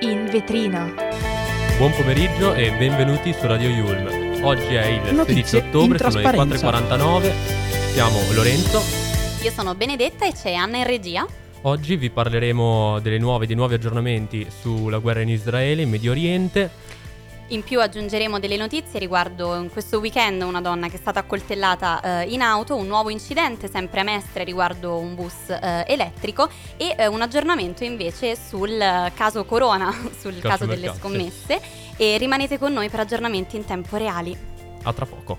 in vetrina. Buon pomeriggio e benvenuti su Radio Yulm. Oggi è il Notizie 16 ottobre, sono le trasparenza. 4.49. Siamo Lorenzo. Io sono Benedetta e c'è Anna in regia. Oggi vi parleremo delle nuove, dei nuovi aggiornamenti sulla guerra in Israele, in Medio Oriente. In più aggiungeremo delle notizie riguardo in questo weekend una donna che è stata accoltellata eh, in auto, un nuovo incidente sempre a Mestre riguardo un bus eh, elettrico e eh, un aggiornamento invece sul eh, caso Corona, sul Calcio caso delle mercato, sì. scommesse e rimanete con noi per aggiornamenti in tempo reali. A tra poco.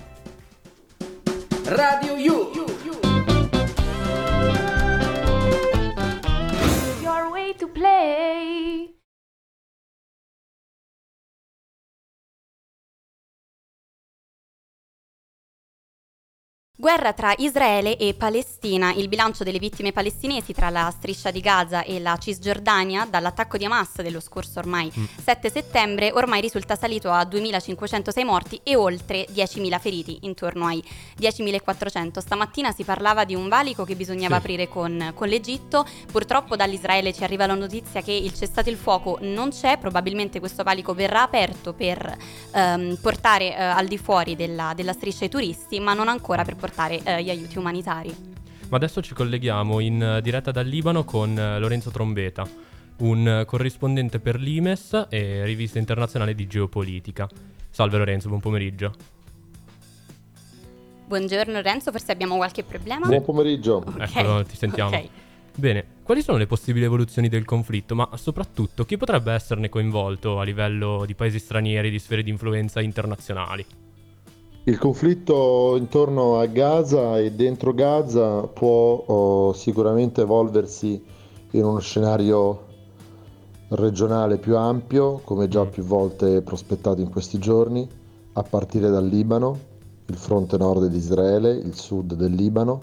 Radio You. Your way to play. Guerra tra Israele e Palestina. Il bilancio delle vittime palestinesi tra la striscia di Gaza e la Cisgiordania dall'attacco di Hamas dello scorso ormai 7 settembre ormai risulta salito a 2.506 morti e oltre 10.000 feriti, intorno ai 10.400. Stamattina si parlava di un valico che bisognava Sì. aprire con, con l'Egitto. Purtroppo dall'Israele ci arriva la notizia che il cessate il fuoco non c'è, probabilmente questo valico verrà aperto per ehm, portare eh, al di fuori della, della striscia i turisti, ma non ancora per portare eh, gli aiuti umanitari. Ma adesso ci colleghiamo in eh, diretta dal Libano con eh, Lorenzo Trombeta, un eh, corrispondente per l'IMES e rivista internazionale di geopolitica. Salve Lorenzo, buon pomeriggio. Buongiorno Lorenzo, forse abbiamo qualche problema? Buon pomeriggio. Ok, Eccolo, ti sentiamo. ok. Bene, quali sono le possibili evoluzioni del conflitto, ma soprattutto chi potrebbe esserne coinvolto a livello di paesi stranieri, di sfere di influenza internazionali? Il conflitto intorno a Gaza e dentro Gaza può oh, sicuramente evolversi in uno scenario regionale più ampio, come già più volte prospettato in questi giorni, a partire dal Libano, il fronte nord di Israele, il sud del Libano,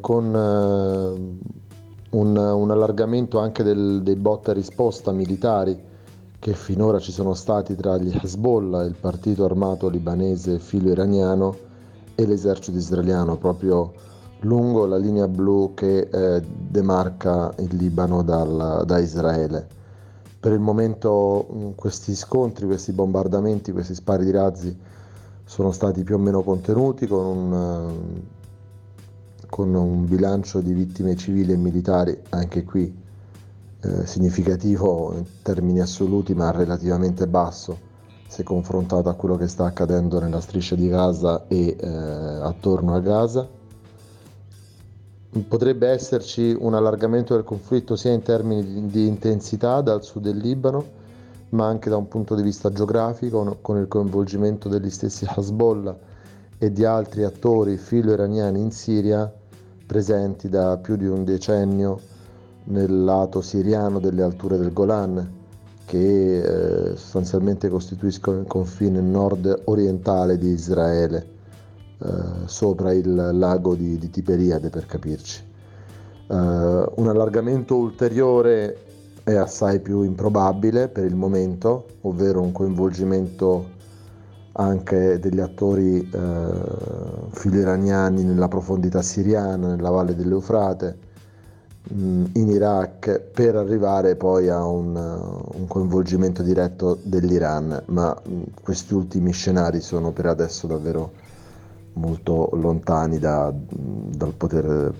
con eh, un, un allargamento anche del- dei botta e risposta militari che finora ci sono stati tra gli Hezbollah, il partito armato libanese filo-iraniano, e l'esercito israeliano, proprio lungo la linea blu che eh, demarca il Libano dal- da Israele. Per il momento mh, questi scontri, questi bombardamenti, questi spari di razzi sono stati più o meno contenuti con un, eh, con un bilancio di vittime civili e militari anche qui eh, significativo in termini assoluti ma relativamente basso se confrontato a quello che sta accadendo nella striscia di Gaza e eh, attorno a Gaza. Potrebbe esserci un allargamento del conflitto sia in termini di, di intensità dal sud del Libano, ma anche da un punto di vista geografico, con il coinvolgimento degli stessi Hezbollah e di altri attori filo-iraniani in Siria presenti da più di un decennio nel lato siriano delle alture del Golan, che eh, sostanzialmente costituiscono il confine nord-orientale di Israele, eh, sopra il lago di, di Tiberiade per capirci. Eh, un allargamento ulteriore è assai più improbabile per il momento, ovvero un coinvolgimento anche degli attori eh, filo-iraniani nella profondità siriana, nella valle dell'Eufrate, in Iraq, per arrivare poi a un, uh, un coinvolgimento diretto dell'Iran, ma questi ultimi scenari sono per adesso davvero molto lontani da- dal poter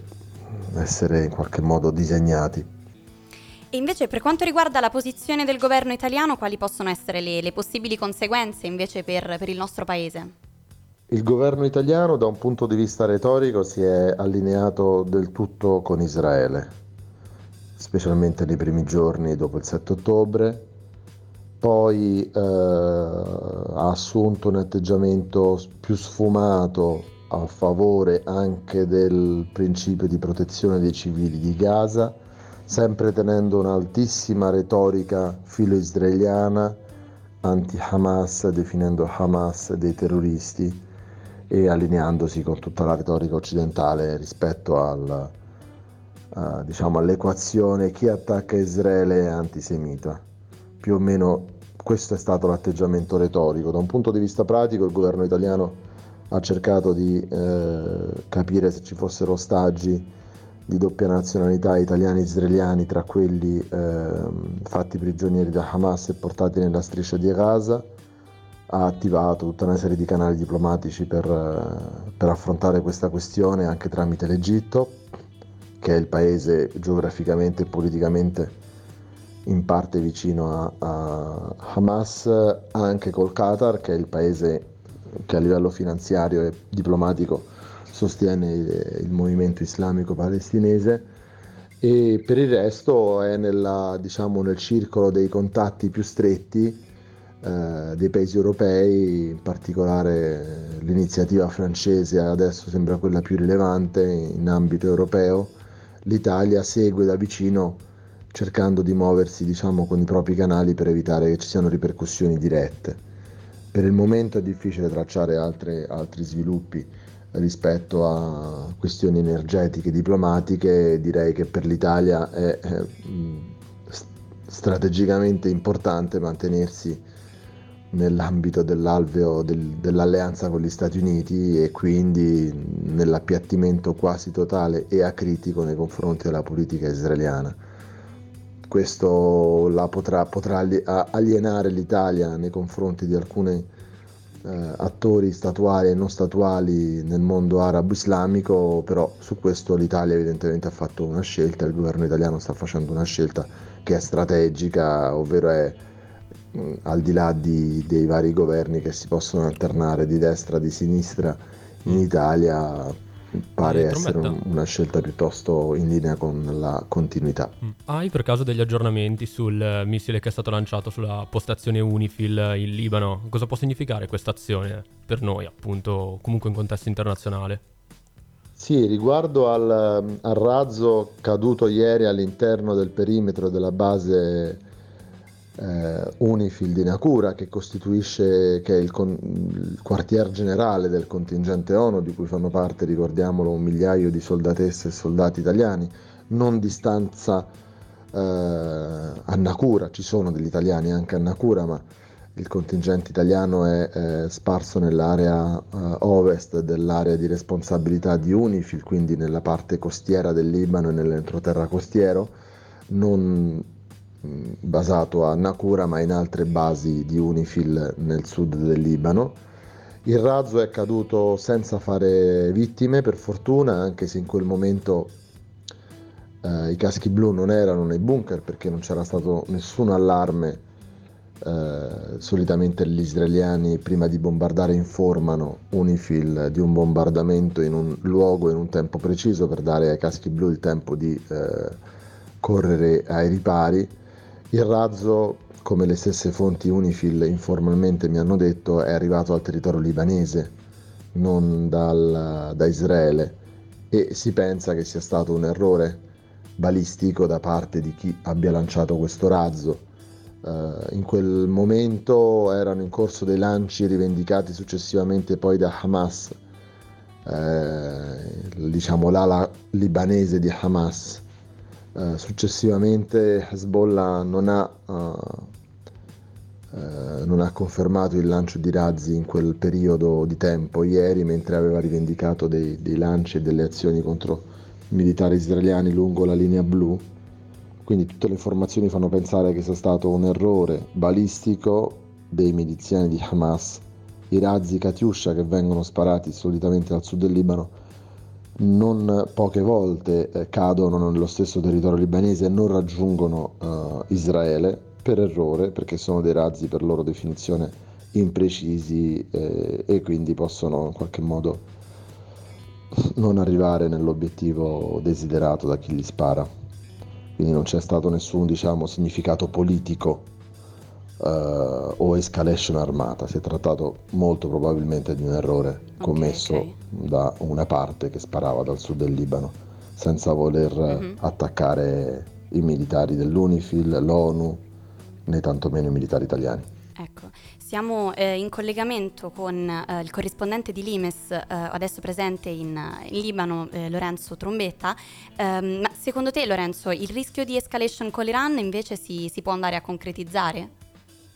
essere in qualche modo disegnati. E invece per quanto riguarda la posizione del governo italiano, quali possono essere le, le possibili conseguenze invece per, per il nostro paese? Il governo italiano da un punto di vista retorico si è allineato del tutto con Israele, specialmente nei primi giorni dopo il 7 ottobre, poi eh, ha assunto un atteggiamento più sfumato a favore anche del principio di protezione dei civili di Gaza, sempre tenendo un'altissima retorica filo-israeliana anti-Hamas, definendo Hamas dei terroristi e allineandosi con tutta la retorica occidentale rispetto al, eh, diciamo, all'equazione chi attacca Israele è antisemita. Più o meno questo è stato l'atteggiamento retorico. Da un punto di vista pratico il governo italiano ha cercato di eh, capire se ci fossero ostaggi di doppia nazionalità italiani e israeliani tra quelli eh, fatti prigionieri da Hamas e portati nella striscia di Gaza, ha attivato tutta una serie di canali diplomatici per, eh, per affrontare questa questione anche tramite l'Egitto, che è il paese geograficamente e politicamente in parte vicino a, a Hamas, anche col Qatar, che è il paese che a livello finanziario e diplomatico sostiene il, il movimento islamico palestinese. E per il resto è nella, diciamo, nel circolo dei contatti più stretti eh, dei paesi europei, in particolare l'iniziativa francese adesso sembra quella più rilevante in ambito europeo, l'Italia segue da vicino cercando di muoversi diciamo, con i propri canali per evitare che ci siano ripercussioni dirette. Per il momento è difficile tracciare altre, altri sviluppi rispetto a questioni energetiche diplomatiche, direi che per l'Italia è eh, strategicamente importante mantenersi nell'ambito dell'alveo del, dell'alleanza con gli Stati Uniti e quindi nell'appiattimento quasi totale e acritico nei confronti della politica israeliana. Questo potrà, potrà alienare l'Italia nei confronti di alcune eh, attori statuali e non statuali nel mondo arabo-islamico, però su questo l'Italia evidentemente ha fatto una scelta, il governo italiano sta facendo una scelta che è strategica, ovvero è al di là di, dei vari governi che si possono alternare di destra, di sinistra in Italia, pare Eh, essere un- una scelta piuttosto in linea con la continuità. Mm. Hai per caso degli aggiornamenti sul eh, missile che è stato lanciato sulla postazione Unifil in Libano? Cosa può significare questa azione per noi, appunto, comunque in contesto internazionale? Sì, riguardo al, al razzo caduto ieri all'interno del perimetro della base eh, Unifil di Nakura, che costituisce, che è il, con- il quartier generale del contingente ONU, di cui fanno parte, ricordiamolo, un migliaio di soldatesse e soldati italiani, non di stanza eh, a Nakura, ci sono degli italiani anche a Nakura, ma il contingente italiano è eh, sparso nell'area eh, ovest dell'area di responsabilità di UNIFIL, quindi nella parte costiera del Libano e nell'entroterra costiero, non basato a Nakura ma in altre basi di UNIFIL nel sud del Libano. Il razzo è caduto senza fare vittime, per fortuna, anche se in quel momento eh, i caschi blu non erano nei bunker perché non c'era stato nessun allarme eh, solitamente gli israeliani prima di bombardare informano Unifil di un bombardamento in un luogo in un tempo preciso per dare ai caschi blu il tempo di eh, correre ai ripari. Il razzo, come le stesse fonti Unifil informalmente mi hanno detto, è arrivato al territorio libanese, non dal- da Israele e si pensa che sia stato un errore balistico da parte di chi abbia lanciato questo razzo. Eh, in quel momento erano in corso dei lanci rivendicati successivamente poi da Hamas, eh, diciamo l'ala libanese di Hamas. Eh, successivamente Hezbollah non ha, eh, eh, non ha confermato il lancio di razzi in quel periodo di tempo ieri, mentre aveva rivendicato dei, dei lanci e delle azioni contro militari israeliani lungo la linea blu. Quindi tutte le informazioni fanno pensare che sia stato un errore balistico dei miliziani di Hamas. I razzi Katyusha che vengono sparati solitamente dal sud del Libano non poche volte eh, cadono nello stesso territorio libanese e non raggiungono eh, Israele per errore, perché sono dei razzi per loro definizione imprecisi eh, e quindi possono in qualche modo non arrivare nell'obiettivo desiderato da chi li spara. Quindi non c'è stato nessun diciamo, significato politico eh, o escalation armata, si è trattato molto probabilmente di un errore commesso ok. da una parte che sparava dal sud del Libano senza voler Mhm. attaccare i militari dell'UNIFIL, l'ONU, né tantomeno i militari italiani. Ecco, siamo eh, in collegamento con eh, il corrispondente di Limes, eh, adesso presente in, in Libano, eh, Lorenzo Trombetta. Ehm, ma secondo te, Lorenzo, il rischio di escalation con l'Iran invece si, si può andare a concretizzare?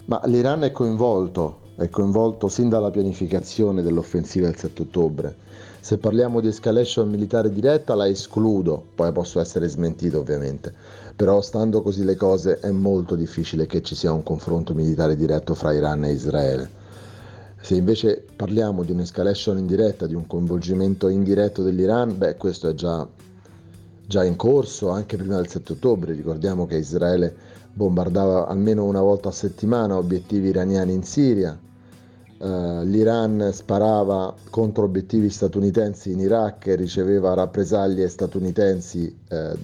Ma l'Iran è coinvolto, è coinvolto sin dalla pianificazione dell'offensiva del 7 ottobre. Se parliamo di escalation militare diretta la escludo, poi posso essere smentito ovviamente, però stando così le cose è molto difficile che ci sia un confronto militare diretto fra Iran e Israele. Se invece parliamo di un'escalation indiretta, di un coinvolgimento indiretto dell'Iran, beh questo è già, già in corso anche prima del 7 ottobre, ricordiamo che Israele bombardava almeno una volta a settimana obiettivi iraniani in Siria, Uh, l'Iran sparava contro obiettivi statunitensi in Iraq e riceveva rappresaglie statunitensi uh,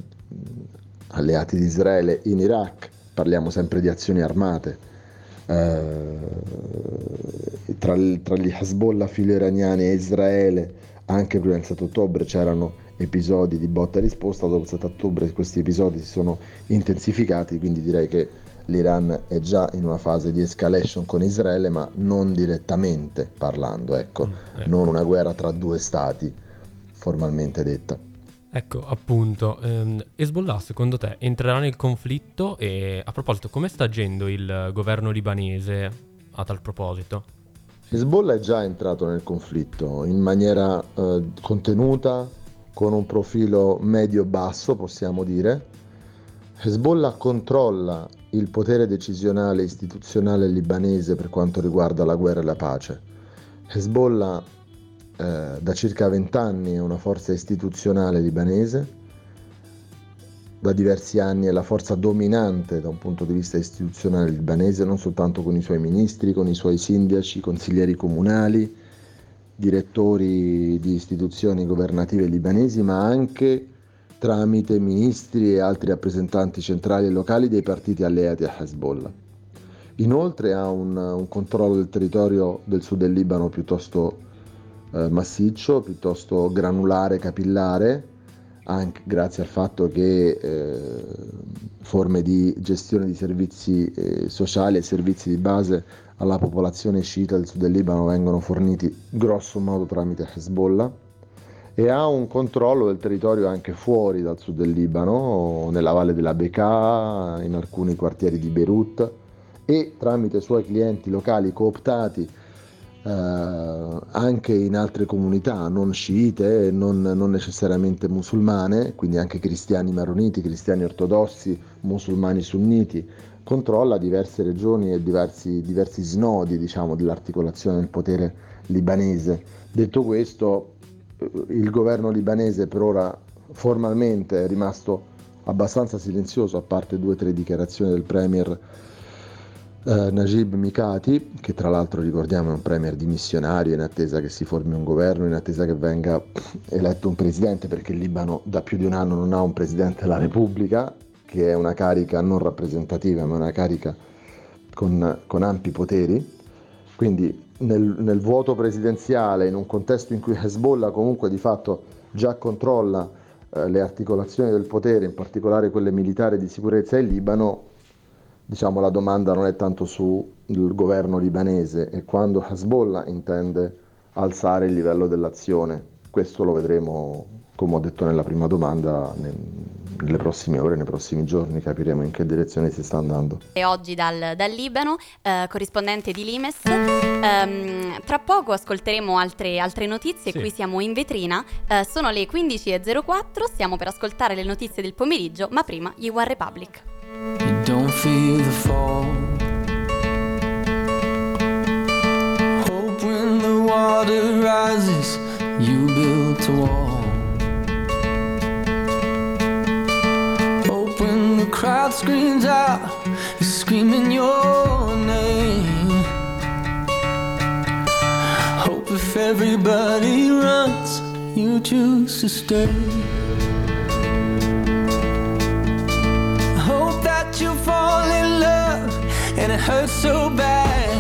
alleati di Israele in Iraq, parliamo sempre di azioni armate. Uh, tra, tra, gli Hezbollah filo iraniani e Israele, anche prima del 7 ottobre c'erano episodi di botta e risposta, dopo il 7 ottobre questi episodi si sono intensificati, quindi direi che l'Iran è già in una fase di escalation con Israele, ma non direttamente parlando, ecco, eh. non una guerra tra due stati formalmente detta. Ecco, appunto, ehm, Hezbollah secondo te entrerà nel conflitto e a proposito, come sta agendo il governo libanese a tal proposito? Hezbollah è già entrato nel conflitto in maniera eh, contenuta, con un profilo medio-basso, possiamo dire. Hezbollah controlla il potere decisionale istituzionale libanese per quanto riguarda la guerra e la pace. Hezbollah eh, da circa vent'anni è una forza istituzionale libanese, da diversi anni è la forza dominante da un punto di vista istituzionale libanese, non soltanto con i suoi ministri, con i suoi sindaci, consiglieri comunali, direttori di istituzioni governative libanesi, ma anche tramite ministri e altri rappresentanti centrali e locali dei partiti alleati a Hezbollah. Inoltre ha un, un controllo del territorio del sud del Libano piuttosto eh, massiccio, piuttosto granulare, capillare, anche grazie al fatto che eh, forme di gestione di servizi eh, sociali e servizi di base alla popolazione sciita del sud del Libano vengono forniti grosso modo tramite Hezbollah e ha un controllo del territorio anche fuori dal sud del Libano, nella valle della Bekaa, in alcuni quartieri di Beirut e tramite suoi clienti locali cooptati eh, anche in altre comunità non sciite, non, non necessariamente musulmane, quindi anche cristiani maroniti, cristiani ortodossi, musulmani sunniti, controlla diverse regioni e diversi, diversi snodi diciamo, dell'articolazione del potere libanese. Detto questo, il governo libanese per ora formalmente è rimasto abbastanza silenzioso, a parte due o tre dichiarazioni del premier eh, Najib Mikati, che tra l'altro ricordiamo è un premier dimissionario in attesa che si formi un governo, in attesa che venga eletto un presidente, perché il Libano da più di un anno non ha un presidente della Repubblica, che è una carica non rappresentativa, ma una carica con, con ampi poteri. Quindi nel, nel, vuoto presidenziale, in un contesto in cui Hezbollah comunque di fatto già controlla eh, le articolazioni del potere, in particolare quelle militari di sicurezza in Libano, diciamo la domanda non è tanto sul governo libanese e quando Hezbollah intende alzare il livello dell'azione. Questo lo vedremo, come ho detto nella prima domanda, nel, nelle prossime ore, nei prossimi giorni capiremo in che direzione si sta andando. E oggi dal, dal Libano, eh, corrispondente di Limes. Um, tra poco ascolteremo altre, altre notizie, sì. qui siamo in vetrina, uh, sono le 15.04, stiamo per ascoltare le notizie del pomeriggio, ma prima gli One Republic. You don't feel the fall Hope when the water rises, you built a wall screams out, is screaming your name. Hope if everybody runs, you choose to stay. Hope that you fall in love and it hurts so bad.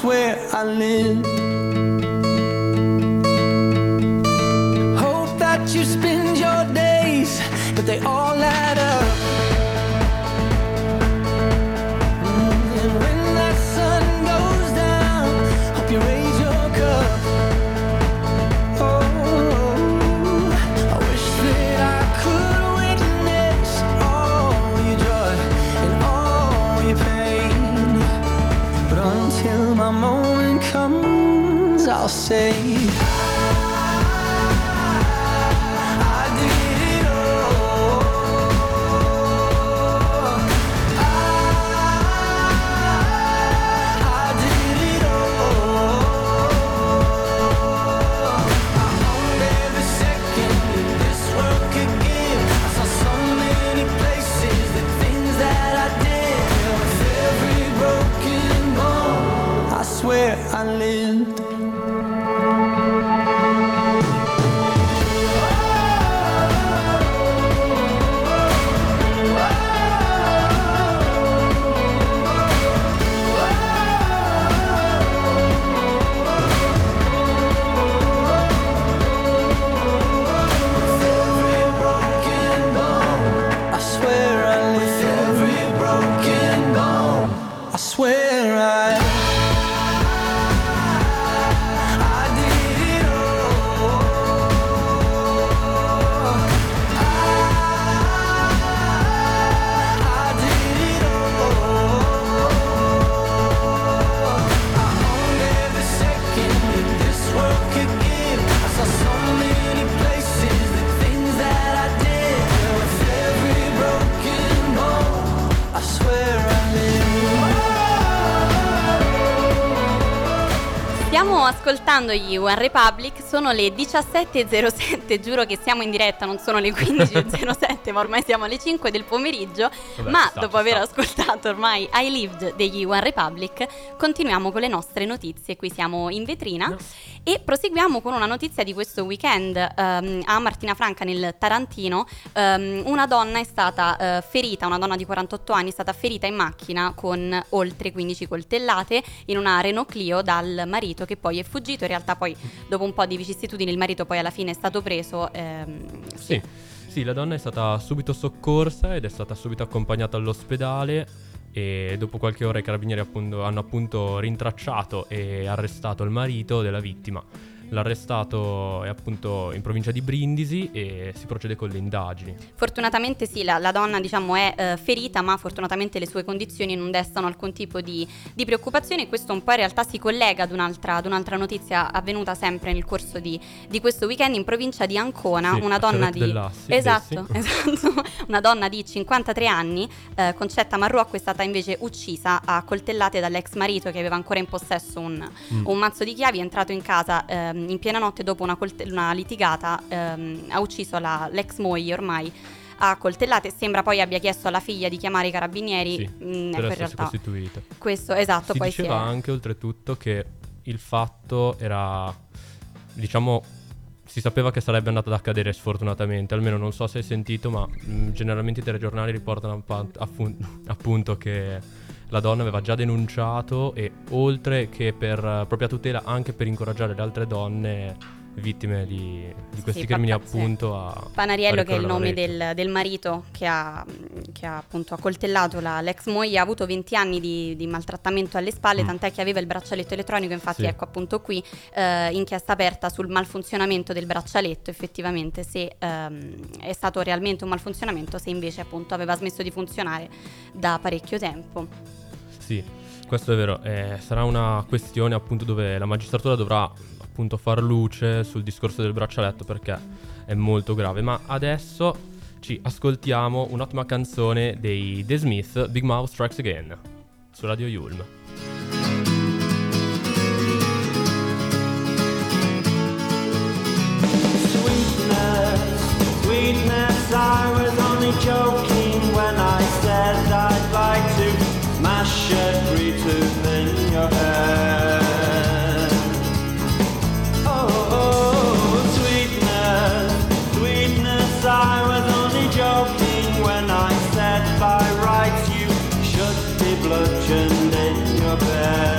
Swear I live. Say. Stiamo ascoltando gli One Republic, sono le 17.07, giuro che siamo in diretta, non sono le 15.07, ma ormai siamo alle 5 del pomeriggio. Vabbè, ma sta, dopo aver sta. ascoltato ormai I Lived degli One Republic, continuiamo con le nostre notizie. Qui siamo in vetrina No. e proseguiamo con una notizia di questo weekend. Ehm, a Martina Franca nel Tarantino, ehm, una donna è stata eh, ferita, una donna di 48 anni è stata ferita in macchina con oltre 15 coltellate in una Renault Clio dal marito che poi è fuggito. In realtà poi dopo un po' di vicissitudini il marito poi alla fine è stato preso. ehm, Sì. Sì, la donna è stata subito soccorsa ed è stata subito accompagnata all'ospedale e dopo qualche ora i carabinieri appunto- hanno appunto rintracciato e arrestato il marito della vittima. L'arrestato è appunto in provincia di Brindisi e si procede con le indagini. Fortunatamente sì, la, la donna diciamo è eh, ferita, ma fortunatamente le sue condizioni non destano alcun tipo di, di preoccupazione. Questo un po' in realtà si collega ad un'altra, ad un'altra notizia avvenuta sempre nel corso di, di questo weekend in provincia di Ancona. Sì, una donna di... esatto, esatto, una donna di 53 anni, eh, Concetta Marruocco, è stata invece uccisa a coltellate dall'ex marito che aveva ancora in possesso un, Mm. un mazzo di chiavi, è entrato in casa ehm, in piena notte dopo una, colte- una litigata, ehm, ha ucciso la- l'ex moglie ormai a coltellate, sembra poi abbia chiesto alla figlia di chiamare i carabinieri, Sì, mm, per realtà costituita. questo esatto, si poi si è... diceva anche oltretutto che il fatto era, diciamo, si sapeva che sarebbe andato ad accadere sfortunatamente, almeno non so se hai sentito, ma mh, generalmente i telegiornali riportano affun- appunto che la donna aveva già denunciato e oltre che per eh, propria tutela anche per incoraggiare le altre donne vittime di, di questi Sì, crimini sì. appunto a... Panariello, a che è il nome del, del marito che ha, che ha appunto accoltellato la- l'ex moglie, ha avuto 20 anni di, di maltrattamento alle spalle, Mm. tant'è che aveva il braccialetto elettronico, infatti Sì. ecco appunto qui eh, inchiesta aperta sul malfunzionamento del braccialetto, effettivamente se ehm, è stato realmente un malfunzionamento, se invece appunto aveva smesso di funzionare da parecchio tempo. Sì, questo è vero. eh, sarà una questione appunto dove la magistratura dovrà appunto far luce sul discorso del braccialetto perché è molto grave. Ma adesso ci ascoltiamo un'ottima canzone dei The Smith, Big Mouth Strikes Again, su Radio Yulm. Sweetness, sweetness, I was only joking broken in your bed.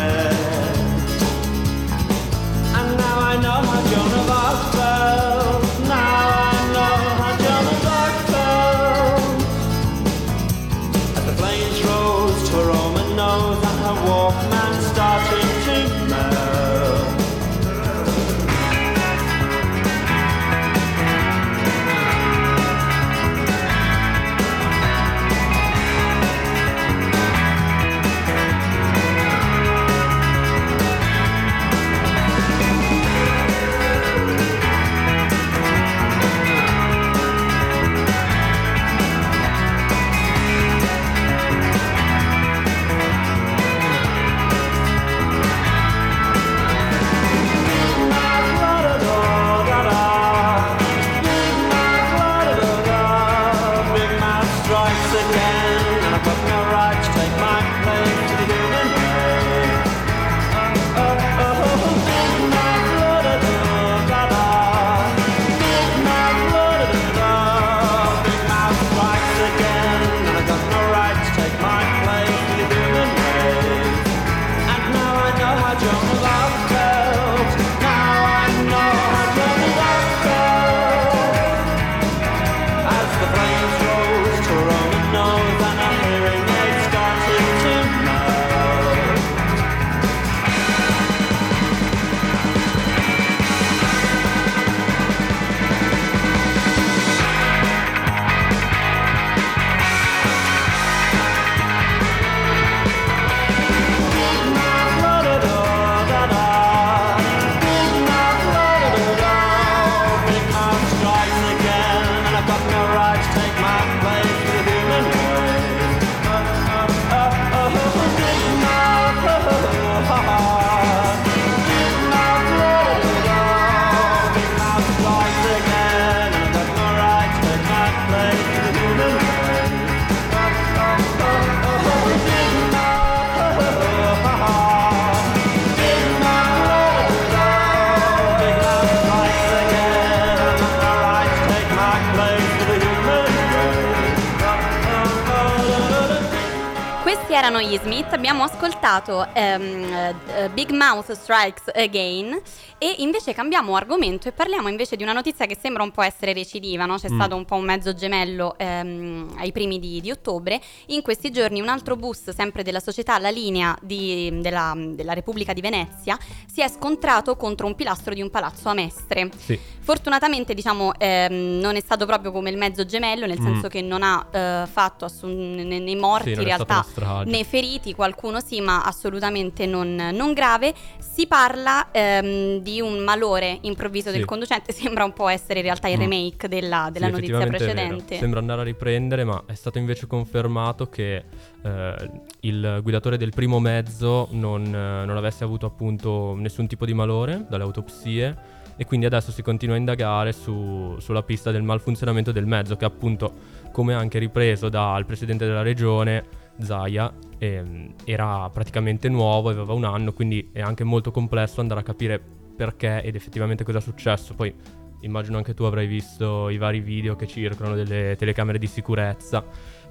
Erano Smith, abbiamo ascoltato ehm, eh, Big Mouth Strikes Again e invece cambiamo argomento e parliamo invece di una notizia che sembra un po' essere recidiva, no? c'è Mm. stato un po' un mezzo gemello ehm, ai primi di, di ottobre, in questi giorni un altro bus sempre della società La Linea di- della, della Repubblica di Venezia si è scontrato contro un pilastro di un palazzo a Mestre. Sì, Fortunatamente, diciamo, ehm, non è stato proprio come il mezzo gemello, nel Mm. senso che non ha eh, fatto assu- né, né morti sì, in realtà né feriti, qualcuno sì, ma assolutamente non, non grave. Si parla ehm, di un malore improvviso Sì. del conducente, sembra un po' essere in realtà il Mm. remake della, della Sì, notizia precedente. Sembra andare a riprendere, ma è stato invece confermato che eh, il guidatore del primo mezzo non, eh, non avesse avuto appunto nessun tipo di malore dalle autopsie e quindi adesso si continua a indagare su- sulla pista del malfunzionamento del mezzo che appunto, come anche ripreso dal presidente della regione, Zaia, ehm, era praticamente nuovo, aveva un anno, quindi è anche molto complesso andare a capire perché ed effettivamente cosa è successo. Poi immagino anche tu avrai visto i vari video che circolano delle telecamere di sicurezza,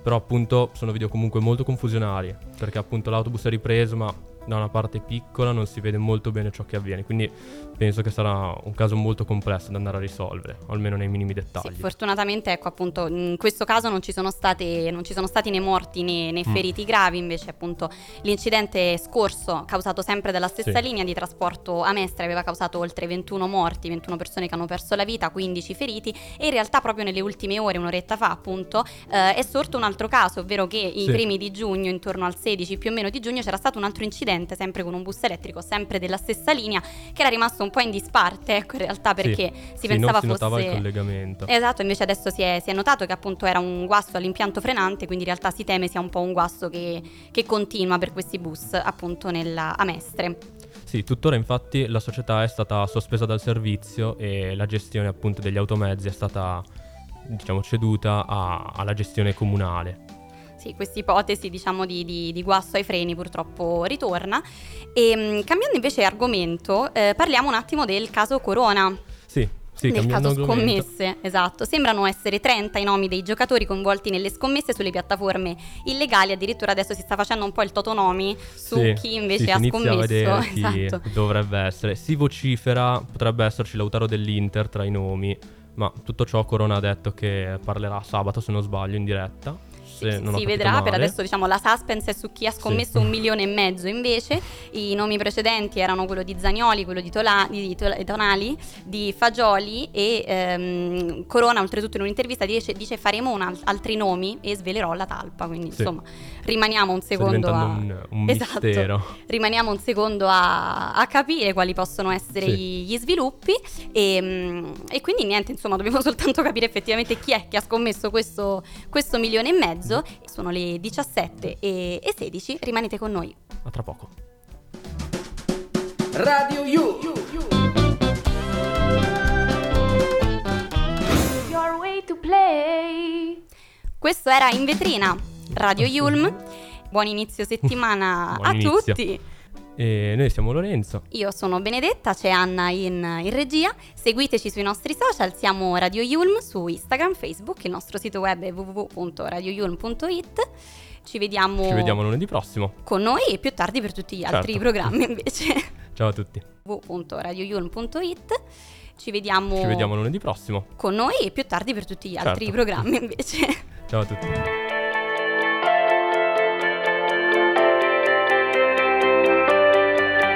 però appunto sono video comunque molto confusionali, perché appunto l'autobus è ripreso ma da una parte piccola non si vede molto bene ciò che avviene, quindi penso che sarà un caso molto complesso da andare a risolvere, almeno nei minimi Sì, dettagli. fortunatamente, ecco appunto, in questo caso non ci sono, state, non ci sono stati né morti né, né Mm. feriti gravi, invece appunto l'incidente scorso causato sempre dalla stessa Sì. linea di trasporto a Mestre aveva causato oltre 21 morti, 21 persone che hanno perso la vita, 15 feriti e in realtà proprio nelle ultime ore, un'oretta fa appunto, eh, è sorto un altro caso, ovvero che i Sì. primi di giugno, intorno al 16 più o meno di giugno, c'era stato un altro incidente sempre con un bus elettrico, sempre della stessa linea, che era rimasto un po' in disparte, ecco in realtà Sì. perché si Sì, pensava non si fosse... il collegamento. Esatto, invece adesso si è, si è notato che appunto era un guasto all'impianto frenante, quindi in realtà si teme sia un po' un guasto che, che continua per questi bus appunto nella, a Mestre. Sì, tuttora infatti la società è stata sospesa dal servizio e la gestione appunto degli automezzi è stata diciamo ceduta a- alla gestione comunale. Sì, questa ipotesi diciamo di, di- di guasto ai freni purtroppo ritorna. E mh, cambiando invece argomento, eh, parliamo un attimo del caso Corona. Sì, sì, nel caso argomento. scommesse, esatto. Sembrano essere 30 i nomi dei giocatori coinvolti nelle scommesse sulle piattaforme illegali. Addirittura adesso si sta facendo un po' il totonomi su Sì, chi invece sì, ha scommesso. Esatto. dovrebbe essere. Si vocifera, potrebbe esserci Lautaro dell'Inter tra i nomi, ma tutto ciò Corona ha detto che parlerà sabato, se non sbaglio, in diretta. Se Sì, non si vedrà per male. adesso diciamo la suspense è su chi ha scommesso Sì. un milione e mezzo invece i nomi precedenti erano quello di Zagnoli quello di, Tola- di Tonali di Fagioli e ehm, Corona oltretutto in un'intervista dice, dice faremo un al- altri nomi e svelerò la talpa quindi Sì. insomma rimaniamo un secondo a un, un Esatto. mistero. rimaniamo un secondo a, a capire quali possono essere Sì. gli, gli sviluppi e, mm, e quindi niente insomma dobbiamo soltanto capire effettivamente chi è che ha scommesso questo, questo milione e mezzo sono le 17 e, e 16 rimanete con noi A tra poco. Radio You. Your way to play. questo era in vetrina Radio Yulm buon inizio settimana Buon a inizio. tutti E noi siamo Lorenzo. Io sono Benedetta, c'è Anna in, in regia. Seguiteci sui nostri social, siamo Radio Yulm su Instagram, Facebook, il nostro sito web è www.radioyulm.it. Ci vediamo, Ci vediamo lunedì prossimo. con noi e più tardi per tutti gli altri Certo. programmi invece. Ciao a tutti. www.radioyulm.it. Ci vediamo, Ci vediamo lunedì prossimo. con noi e più tardi per tutti gli altri Certo. programmi invece. Ciao a tutti.